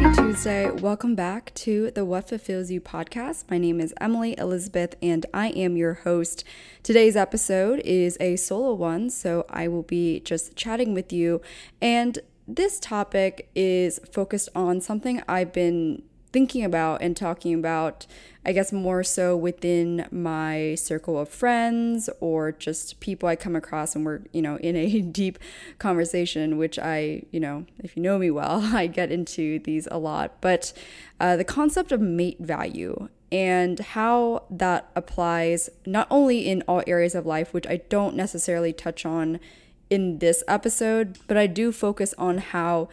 Happy Tuesday. Welcome back to the What Fulfills You podcast. My name is Emily Elizabeth, and I am your host. Today's episode is a solo one, so I will be just chatting with you. And this topic is focused on something I've been thinking about and talking about, I guess more so within my circle of friends or just people I come across and we're, you know, in a deep conversation, which I, you know, if you know me well, I get into these a lot. But uh, the concept of mate value and how that applies not only in all areas of life, which I don't necessarily touch on in this episode, but I do focus on how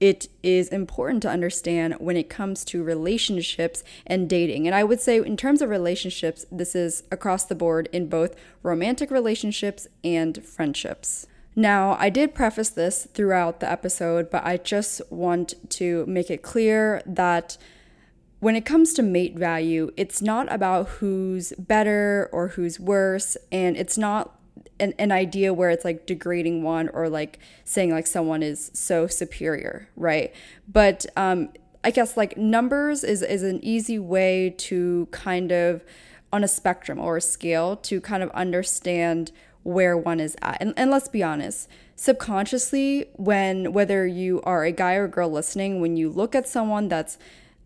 it is important to understand when it comes to relationships and dating. And I would say, in terms of relationships, this is across the board in both romantic relationships and friendships. Now, I did preface this throughout the episode, but I just want to make it clear that when it comes to mate value, it's not about who's better or who's worse, and it's not an, an idea where it's like degrading one or like saying like someone is so superior, right? But um, I guess like numbers is is an easy way to kind of on a spectrum or a scale to kind of understand where one is at. And, and let's be honest, subconsciously, when whether you are a guy or girl listening, when you look at someone that's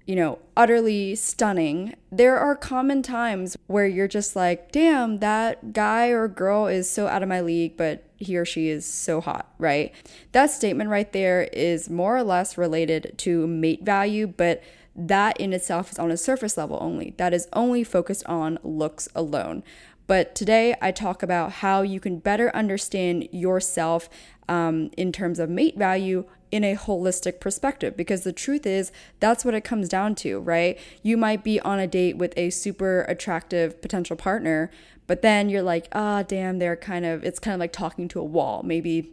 you know, utterly stunning, there are common times where you're just like, damn, that guy or girl is so out of my league, but he or she is so hot, right? That statement right there is more or less related to mate value, but that in itself is on a surface level only. That is only focused on looks alone. But today I talk about how you can better understand yourself um, in terms of mate value in a holistic perspective because the truth is that's what it comes down to, right? You might be on a date with a super attractive potential partner, but then you're like, ah, oh, damn, they're kind of, it's kind of like talking to a wall. Maybe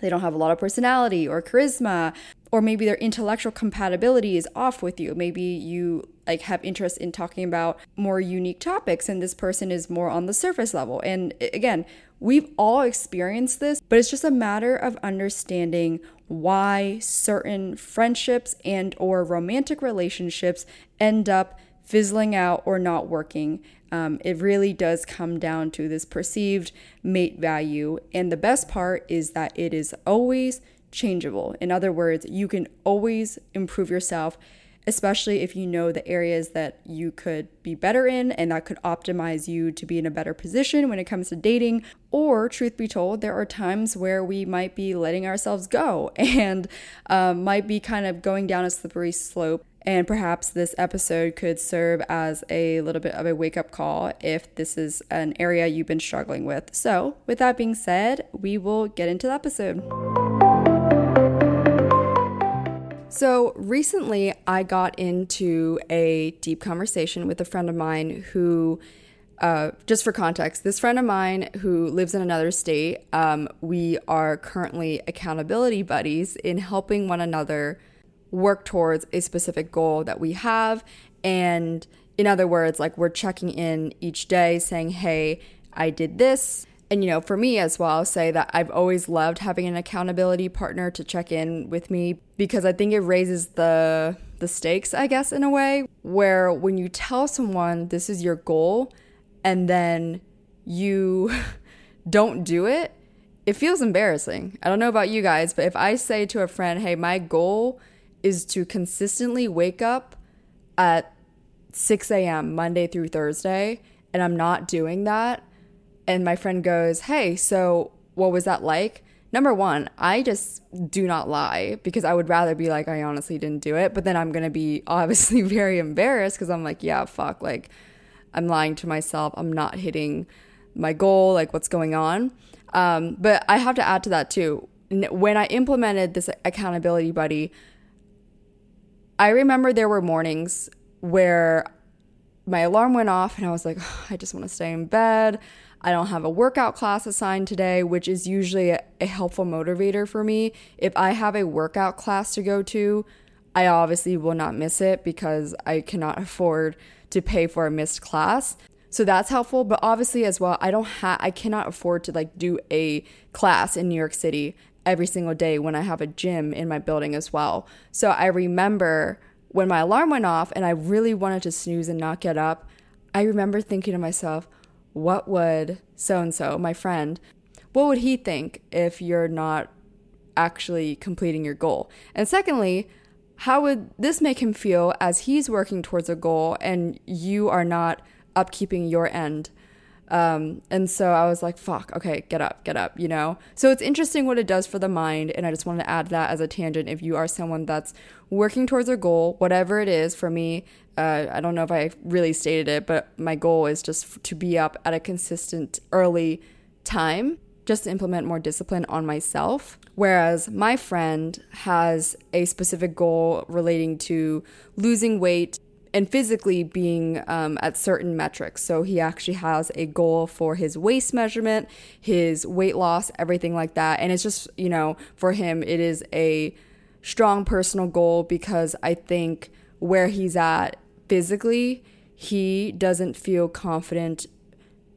they don't have a lot of personality or charisma, or maybe their intellectual compatibility is off with you. Maybe you like have interest in talking about more unique topics and this person is more on the surface level. And again, we've all experienced this, but it's just a matter of understanding why certain friendships and or romantic relationships end up fizzling out or not working. Um, it really does come down to this perceived mate value. And the best part is that it is always changeable. In other words, you can always improve yourself especially if you know the areas that you could be better in and that could optimize you to be in a better position when it comes to dating. Or, truth be told, there are times where we might be letting ourselves go and um, might be kind of going down a slippery slope. And perhaps this episode could serve as a little bit of a wake up call if this is an area you've been struggling with. So, with that being said, we will get into the episode. So recently, I got into a deep conversation with a friend of mine who, uh, just for context, this friend of mine who lives in another state, um, we are currently accountability buddies in helping one another work towards a specific goal that we have. And in other words, like we're checking in each day saying, hey, I did this and you know, for me as well, I'll say that I've always loved having an accountability partner to check in with me because I think it raises the the stakes, I guess, in a way, where when you tell someone this is your goal and then you don't do it, it feels embarrassing. I don't know about you guys, but if I say to a friend, "Hey, my goal is to consistently wake up at 6 a.m. Monday through Thursday, and I'm not doing that, and my friend goes, Hey, so what was that like? Number one, I just do not lie because I would rather be like, I honestly didn't do it. But then I'm going to be obviously very embarrassed because I'm like, yeah, fuck. Like, I'm lying to myself. I'm not hitting my goal. Like, what's going on? Um, but I have to add to that too. When I implemented this accountability buddy, I remember there were mornings where my alarm went off and I was like, oh, I just want to stay in bed. I don't have a workout class assigned today, which is usually a, a, helpful motivator for me. If I have a workout class to go to, I obviously will not miss it because I cannot afford to pay for a missed class. So that's helpful, but obviously as well, I don't have I cannot afford to like do a class in New York City every single day when I have a gym in my building as well. So I remember when my alarm went off and I really wanted to snooze and not get up, I remember thinking to myself, what would so and so, my friend, what would he think if you're not actually completing your goal? And secondly, how would this make him feel as he's working towards a goal and you are not upkeeping your end? Um, and so I was like, fuck, okay, get up, get up, you know? So it's interesting what it does for the mind. And I just wanted to add that as a tangent. If you are someone that's working towards a goal, whatever it is for me, uh, I don't know if I really stated it, but my goal is just to be up at a consistent early time just to implement more discipline on myself. Whereas my friend has a specific goal relating to losing weight and physically being um, at certain metrics. So he actually has a goal for his waist measurement, his weight loss, everything like that. And it's just, you know, for him, it is a strong personal goal because I think where he's at physically, he doesn't feel confident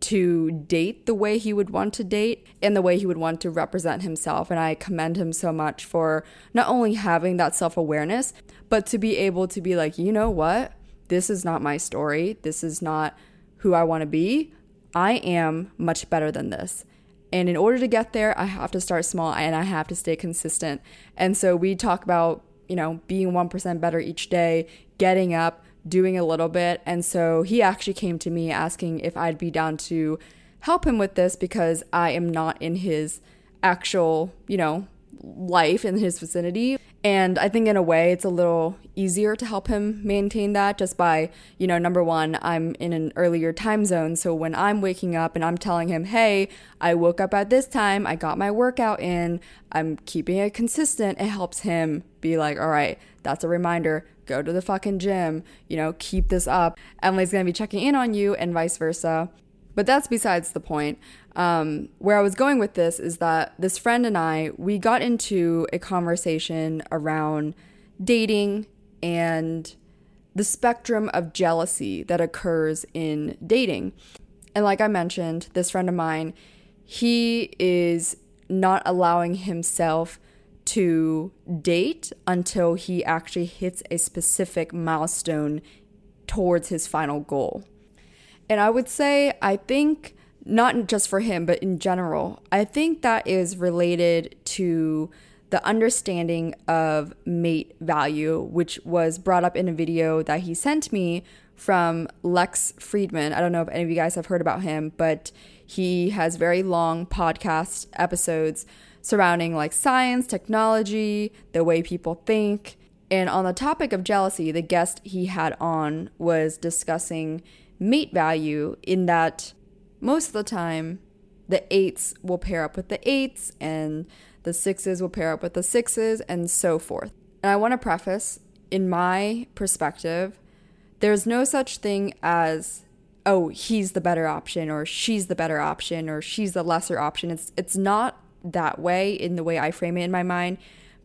to date the way he would want to date and the way he would want to represent himself. And I commend him so much for not only having that self awareness, but to be able to be like, you know what? This is not my story. This is not who I want to be. I am much better than this. And in order to get there, I have to start small and I have to stay consistent. And so we talk about, you know, being 1% better each day, getting up, doing a little bit. And so he actually came to me asking if I'd be down to help him with this because I am not in his actual, you know, life in his vicinity. And I think in a way it's a little easier to help him maintain that just by, you know, number one, I'm in an earlier time zone. So when I'm waking up and I'm telling him, hey, I woke up at this time, I got my workout in, I'm keeping it consistent, it helps him be like, all right, that's a reminder, go to the fucking gym, you know, keep this up. Emily's gonna be checking in on you and vice versa. But that's besides the point. Um, where I was going with this is that this friend and I, we got into a conversation around dating and the spectrum of jealousy that occurs in dating. And like I mentioned, this friend of mine, he is not allowing himself to date until he actually hits a specific milestone towards his final goal. And I would say, I think, not just for him, but in general, I think that is related to the understanding of mate value, which was brought up in a video that he sent me from Lex Fridman. I don't know if any of you guys have heard about him, but he has very long podcast episodes surrounding like science, technology, the way people think. And on the topic of jealousy, the guest he had on was discussing mate value in that most of the time the eights will pair up with the eights and the sixes will pair up with the sixes and so forth. And I want to preface in my perspective, there's no such thing as oh, he's the better option or she's the better option or she's the lesser option. It's it's not that way in the way I frame it in my mind,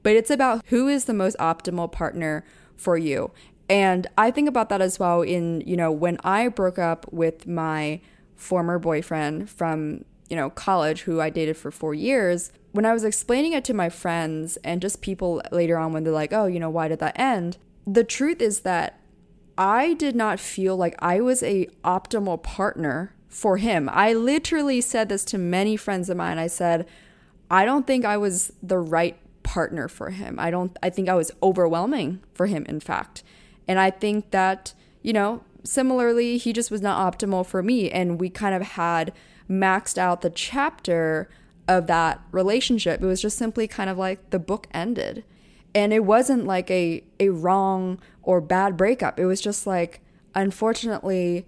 but it's about who is the most optimal partner for you. And I think about that as well in, you know, when I broke up with my former boyfriend from, you know, college who I dated for 4 years, when I was explaining it to my friends and just people later on when they're like, "Oh, you know, why did that end?" The truth is that I did not feel like I was a optimal partner for him. I literally said this to many friends of mine. I said, "I don't think I was the right partner for him. I don't I think I was overwhelming for him in fact." And I think that, you know, similarly, he just was not optimal for me. And we kind of had maxed out the chapter of that relationship. It was just simply kind of like the book ended. And it wasn't like a, a wrong or bad breakup. It was just like, unfortunately,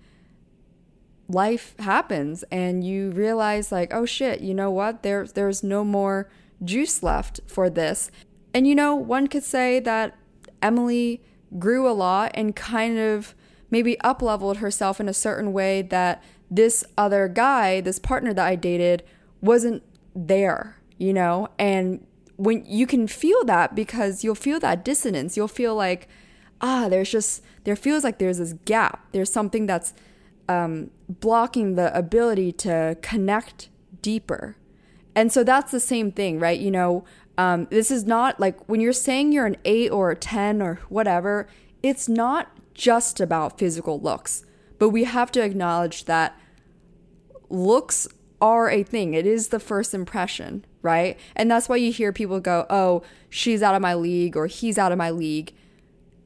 life happens and you realize like, oh shit, you know what? There there's no more juice left for this. And you know, one could say that Emily grew a lot and kind of maybe up leveled herself in a certain way that this other guy, this partner that I dated, wasn't there, you know? And when you can feel that because you'll feel that dissonance, you'll feel like, ah, there's just, there feels like there's this gap. There's something that's um, blocking the ability to connect deeper. And so that's the same thing, right? You know, um, this is not like when you're saying you're an eight or a 10 or whatever, it's not just about physical looks, but we have to acknowledge that looks are a thing. It is the first impression, right? And that's why you hear people go, oh, she's out of my league or he's out of my league.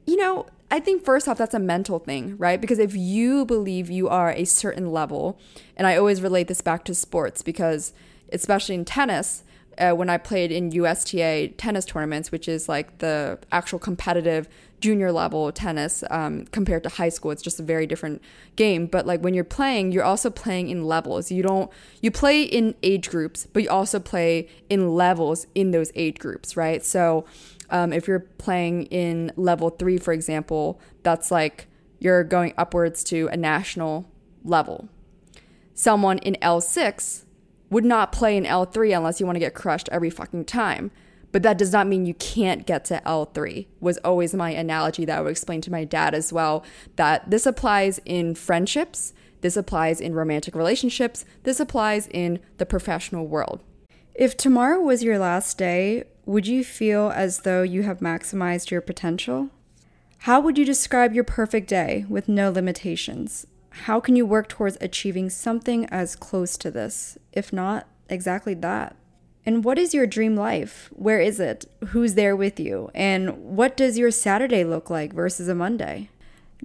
You know, I think first off, that's a mental thing, right? Because if you believe you are a certain level, and I always relate this back to sports because, especially in tennis, uh, when I played in USTA tennis tournaments, which is like the actual competitive junior level tennis um, compared to high school. It's just a very different game. But like when you're playing, you're also playing in levels. You don't you play in age groups, but you also play in levels in those age groups, right? So um, if you're playing in level three, for example, that's like you're going upwards to a national level. Someone in L6 would not play in L3 unless you want to get crushed every fucking time but that does not mean you can't get to L3 was always my analogy that I would explain to my dad as well that this applies in friendships, this applies in romantic relationships, this applies in the professional world. If tomorrow was your last day, would you feel as though you have maximized your potential? How would you describe your perfect day with no limitations? How can you work towards achieving something as close to this, if not exactly that? And what is your dream life? Where is it? Who's there with you? And what does your Saturday look like versus a Monday?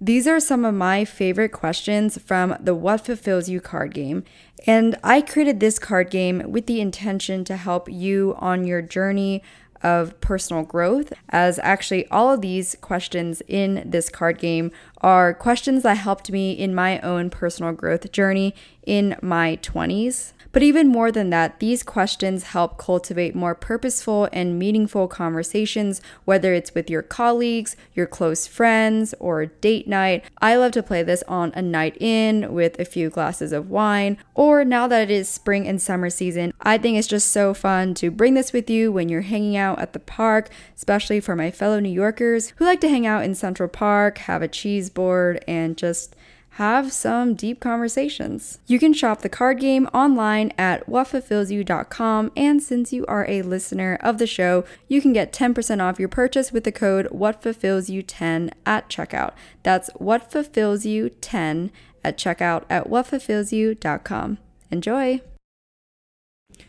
These are some of my favorite questions from the What Fulfills You card game. And I created this card game with the intention to help you on your journey of personal growth, as actually all of these questions in this card game are questions that helped me in my own personal growth journey in my 20s. But even more than that, these questions help cultivate more purposeful and meaningful conversations, whether it's with your colleagues, your close friends, or date night. I love to play this on a night in with a few glasses of wine, or now that it is spring and summer season, I think it's just so fun to bring this with you when you're hanging out at the park, especially for my fellow New Yorkers who like to hang out in Central Park, have a cheese board, and just have some deep conversations. You can shop the card game online at whatfulfillsyou.com, and since you are a listener of the show, you can get 10% off your purchase with the code whatfulfillsyou10 at checkout. That's whatfulfillsyou10 at checkout at whatfulfillsyou.com. Enjoy!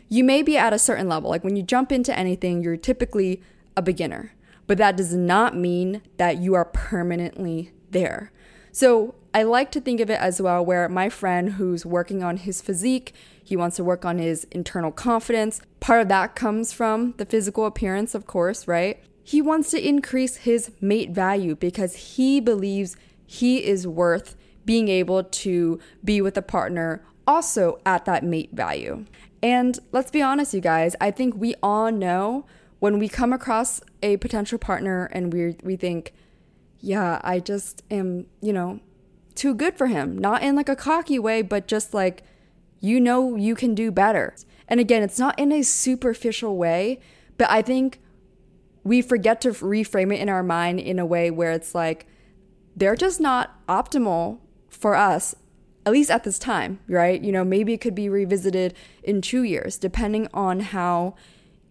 You may be at a certain level. Like when you jump into anything, you're typically a beginner, but that does not mean that you are permanently there. So I like to think of it as well where my friend who's working on his physique, he wants to work on his internal confidence. Part of that comes from the physical appearance, of course, right? He wants to increase his mate value because he believes he is worth being able to be with a partner also at that mate value. And let's be honest, you guys, I think we all know when we come across a potential partner and we we think, yeah, I just am, you know, too good for him. Not in like a cocky way, but just like, you know, you can do better. And again, it's not in a superficial way, but I think we forget to reframe it in our mind in a way where it's like, they're just not optimal for us, at least at this time, right? You know, maybe it could be revisited in two years, depending on how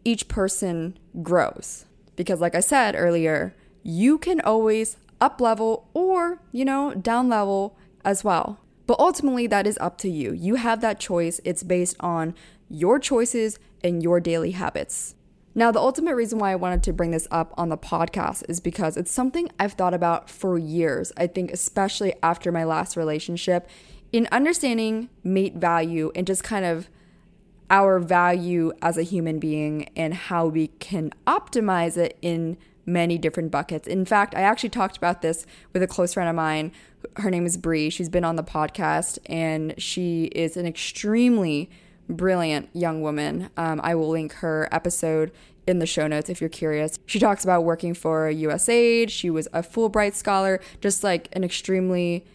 each person grows. Because, like I said earlier, you can always up level or, you know, down level as well. But ultimately, that is up to you. You have that choice. It's based on your choices and your daily habits. Now, the ultimate reason why I wanted to bring this up on the podcast is because it's something I've thought about for years. I think, especially after my last relationship, in understanding mate value and just kind of our value as a human being and how we can optimize it in many different buckets. In fact, I actually talked about this with a close friend of mine. Her name is Bree. She's been on the podcast and she is an extremely brilliant young woman. Um, I will link her episode in the show notes if you're curious. She talks about working for USAID. She was a Fulbright scholar, just like an extremely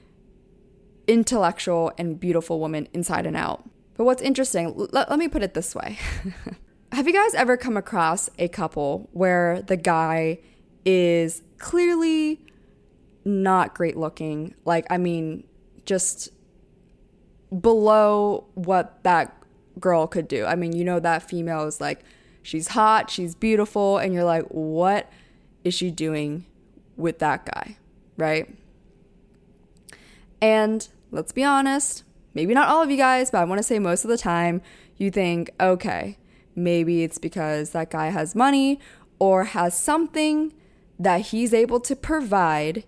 intellectual and beautiful woman inside and out. But what's interesting, let me put it this way. Have you guys ever come across a couple where the guy is clearly not great looking? Like, I mean, just below what that girl could do. I mean, you know, that female is like, she's hot, she's beautiful, and you're like, what is she doing with that guy? Right? And let's be honest, maybe not all of you guys, but I want to say most of the time, you think, okay, maybe it's because that guy has money or has something that he's able to provide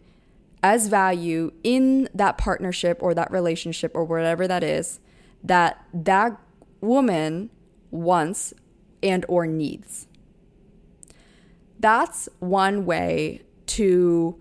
as value in that partnership or that relationship or whatever that is that that woman wants and or needs. That's one way to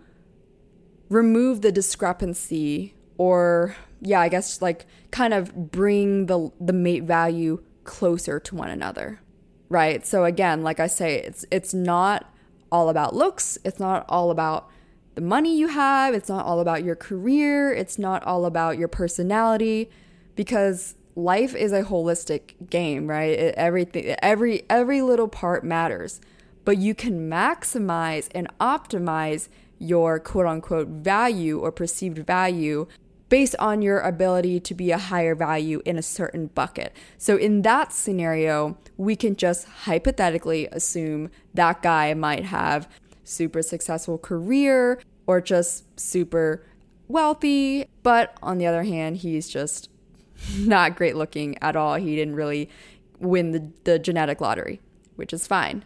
remove the discrepancy or yeah, I guess like kind of bring the the mate value closer to one another. Right? So again, like I say, it's it's not all about looks, it's not all about the money you have, it's not all about your career, it's not all about your personality because life is a holistic game, right? It, everything every every little part matters. But you can maximize and optimize your quote unquote value or perceived value based on your ability to be a higher value in a certain bucket. So, in that scenario, we can just hypothetically assume that guy might have super successful career or just super wealthy, but on the other hand, he's just not great looking at all. He didn't really win the, the genetic lottery, which is fine.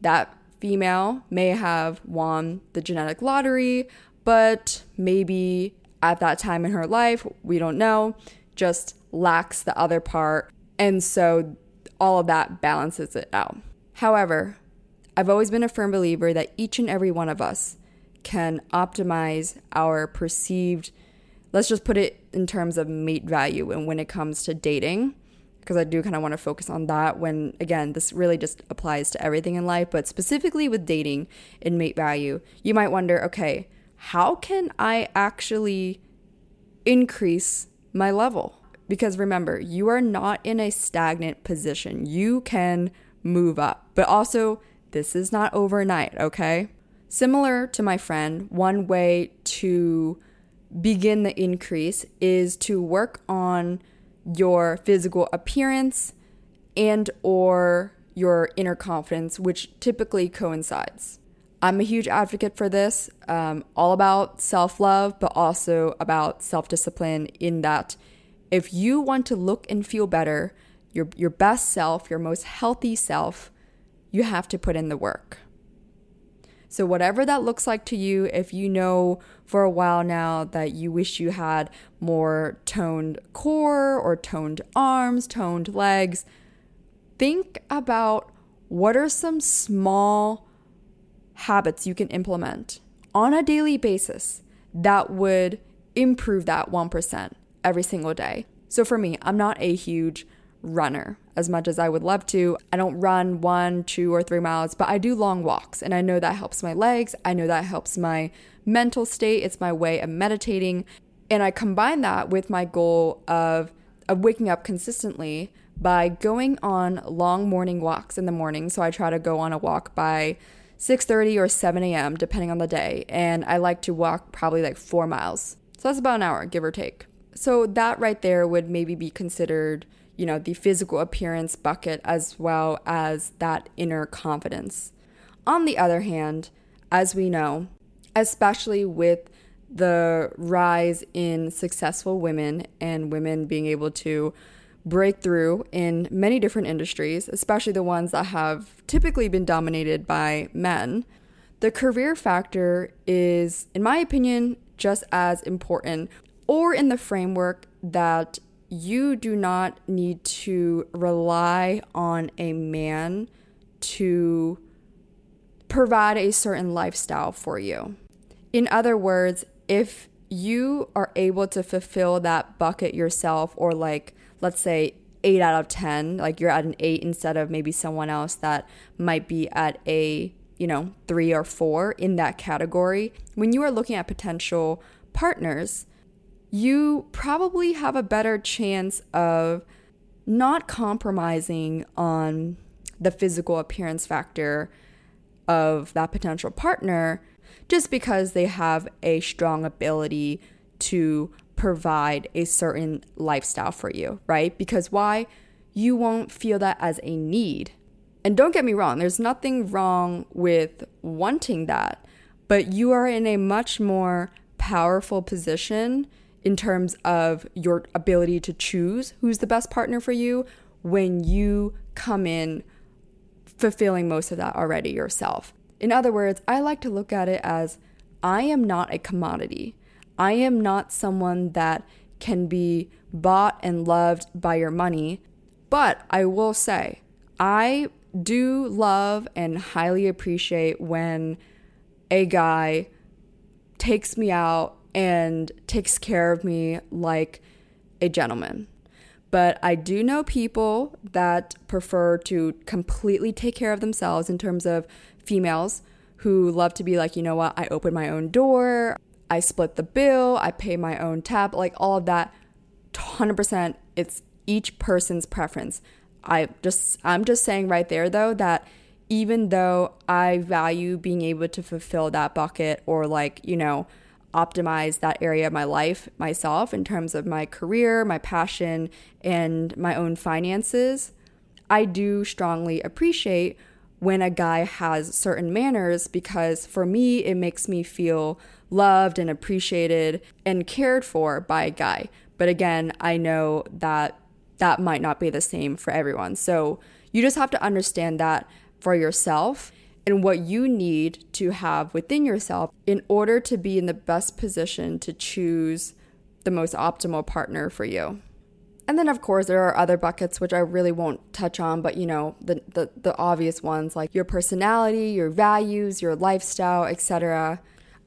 That female may have won the genetic lottery, but maybe at that time in her life, we don't know, just lacks the other part. And so all of that balances it out. However, I've always been a firm believer that each and every one of us can optimize our perceived, let's just put it in terms of mate value and when it comes to dating because I do kind of want to focus on that when, again, this really just applies to everything in life, but specifically with dating and mate value, you might wonder okay, how can I actually increase my level? Because remember, you are not in a stagnant position. You can move up, but also, this is not overnight, okay? Similar to my friend, one way to begin the increase is to work on your physical appearance and or your inner confidence which typically coincides I'm a huge advocate for this, um, all about self love, but also about self discipline. In that, if you want to look and feel better, your, your best self, your most healthy self, you have to put in the work. So, whatever that looks like to you, if you know for a while now that you wish you had more toned core or toned arms, toned legs, think about what are some small habits you can implement on a daily basis that would improve that 1% every single day. So for me, I'm not a huge runner as much as I would love to. I don't run one, two, or three miles, but I do long walks. And I know that helps my legs. I know that helps my mental state. It's my way of meditating. And I combine that with my goal of, of waking up consistently by going on long morning walks in the morning. So I try to go on a walk by 6:30 or 7 a.m. depending on the day, and I like to walk probably like 4 miles. So that's about an hour, give or take. So that right there would maybe be considered, you know, the physical appearance bucket as well as that inner confidence. On the other hand, as we know, especially with the rise in successful women and women being able to breakthrough in many different industries, especially the ones that have typically been dominated by men. The career factor is, in my opinion, just as important, or in the framework that you do not need to rely on a man to provide a certain lifestyle for you. In other words, if you are able to fulfill that bucket yourself, or like let's say 8 out of 10, like you're at an 8 instead of maybe someone else that might be at a, you know, 3 or 4 in that category. When you are looking at potential partners, you probably have a better chance of not compromising on the physical appearance factor of that potential partner just because they have a strong ability to provide a certain lifestyle for you, right? Because why? You won't feel that as a need. And don't get me wrong, there's nothing wrong with wanting that, but you are in a much more powerful position in terms of your ability to choose who's the best partner for you when you come in fulfilling most of that already yourself. In other words, I like to look at it as I am not a commodity. I am not someone that can be bought and loved by your money. But I will say, I do love and highly appreciate when a guy takes me out and takes care of me like a gentleman. But I do know people that prefer to completely take care of themselves in terms of females who love to be like, you know what, I open my own door, I split the bill, I pay my own tab, like all of that. 100% it's each person's preference. I just I'm just saying right there though that even though I value being able to fulfill that bucket or like, you know, optimize that area of my life myself in terms of my career, my passion, and my own finances, I do strongly appreciate when a guy has certain manners because for me, it makes me feel loved and appreciated and cared for by a guy. But again, I know that that might not be the same for everyone. So you just have to understand that for yourself and what you need to have within yourself in order to be in the best position to choose the most optimal partner for you. And then of course there are other buckets which I really won't touch on, but you know, the the, the obvious ones like your personality, your values, your lifestyle, etc.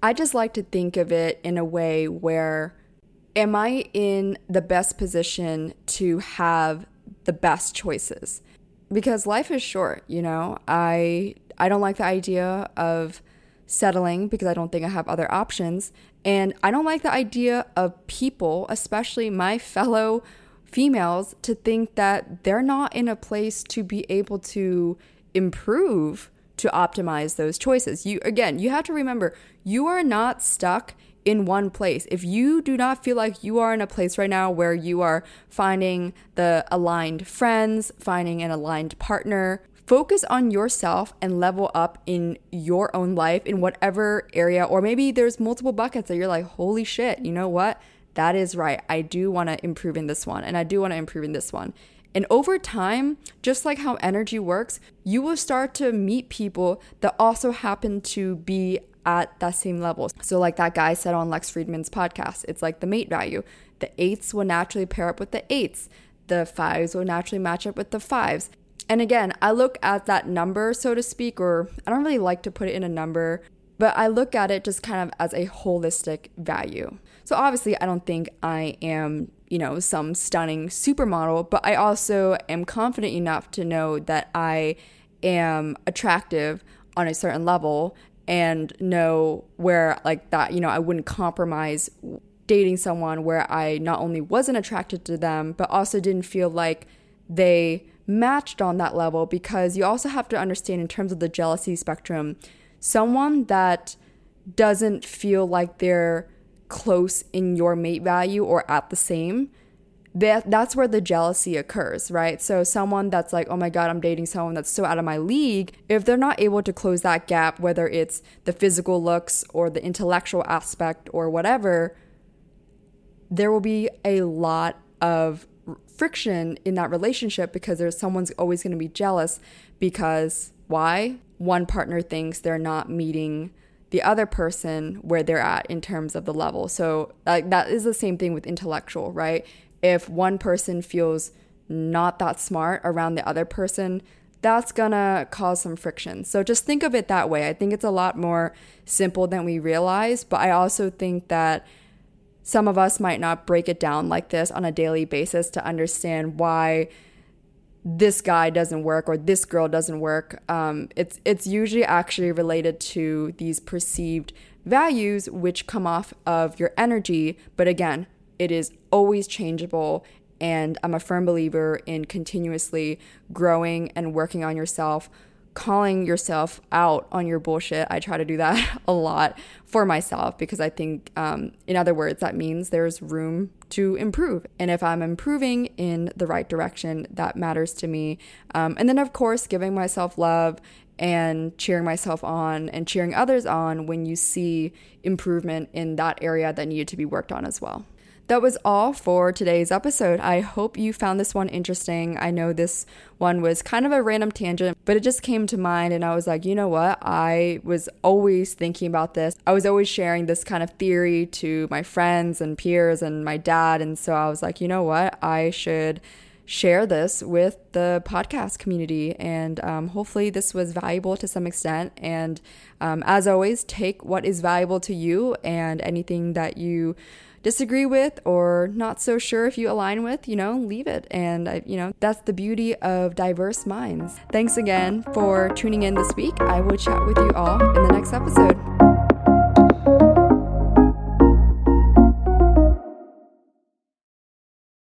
I just like to think of it in a way where am I in the best position to have the best choices? Because life is short, you know. I I don't like the idea of settling because I don't think I have other options. And I don't like the idea of people, especially my fellow females, to think that they're not in a place to be able to improve to optimize those choices. You again, you have to remember you are not stuck in one place. If you do not feel like you are in a place right now where you are finding the aligned friends, finding an aligned partner, focus on yourself and level up in your own life in whatever area, or maybe there's multiple buckets that you're like, holy shit, you know what? That is right. I do want to improve in this one, and I do want to improve in this one. And over time, just like how energy works, you will start to meet people that also happen to be at that same level. So, like that guy said on Lex Fridman's podcast, it's like the mate value. The eights will naturally pair up with the eights, the fives will naturally match up with the fives. And again, I look at that number, so to speak, or I don't really like to put it in a number, but I look at it just kind of as a holistic value. So obviously, I don't think I am, you know, some stunning supermodel, but I also am confident enough to know that I am attractive on a certain level and know where, like, that, you know, I wouldn't compromise dating someone where I not only wasn't attracted to them, but also didn't feel like they matched on that level because you also have to understand in terms of the jealousy spectrum, someone that doesn't feel like they're close in your mate value or at the same that that's where the jealousy occurs, right? So someone that's like, "Oh my god, I'm dating someone that's so out of my league." If they're not able to close that gap, whether it's the physical looks or the intellectual aspect or whatever, there will be a lot of friction in that relationship because there's someone's always going to be jealous because why? One partner thinks they're not meeting the other person where they're at in terms of the level. So like that is the same thing with intellectual, right? If one person feels not that smart around the other person, that's gonna cause some friction. So just think of it that way. I think it's a lot more simple than we realize, but I also think that some of us might not break it down like this on a daily basis to understand why this guy doesn't work or this girl doesn't work. Um, it's it's usually actually related to these perceived values which come off of your energy. But again, it is always changeable. And I'm a firm believer in continuously growing and working on yourself calling yourself out on your bullshit. I try to do that a lot for myself because I think, um, in other words, that means there's room to improve. And if I'm improving in the right direction, that matters to me. Um, and then, of course, giving myself love and cheering myself on and cheering others on when you see improvement in that area that needed to be worked on as well that was all for today's episode. I hope you found this one interesting. I know this one was kind of a random tangent, but it just came to mind, and I was like, you know what? I was always thinking about this. I was always sharing this kind of theory to my friends and peers and my dad. And so I was like, you know what? I should share this with the podcast community. And um, hopefully, this was valuable to some extent. And um, as always, take what is valuable to you and anything that you disagree with or not so sure if you align with, you know, leave it. And, uh, you know, that's the beauty of diverse minds. Thanks again for tuning in this week. I will chat with you all in the next episode.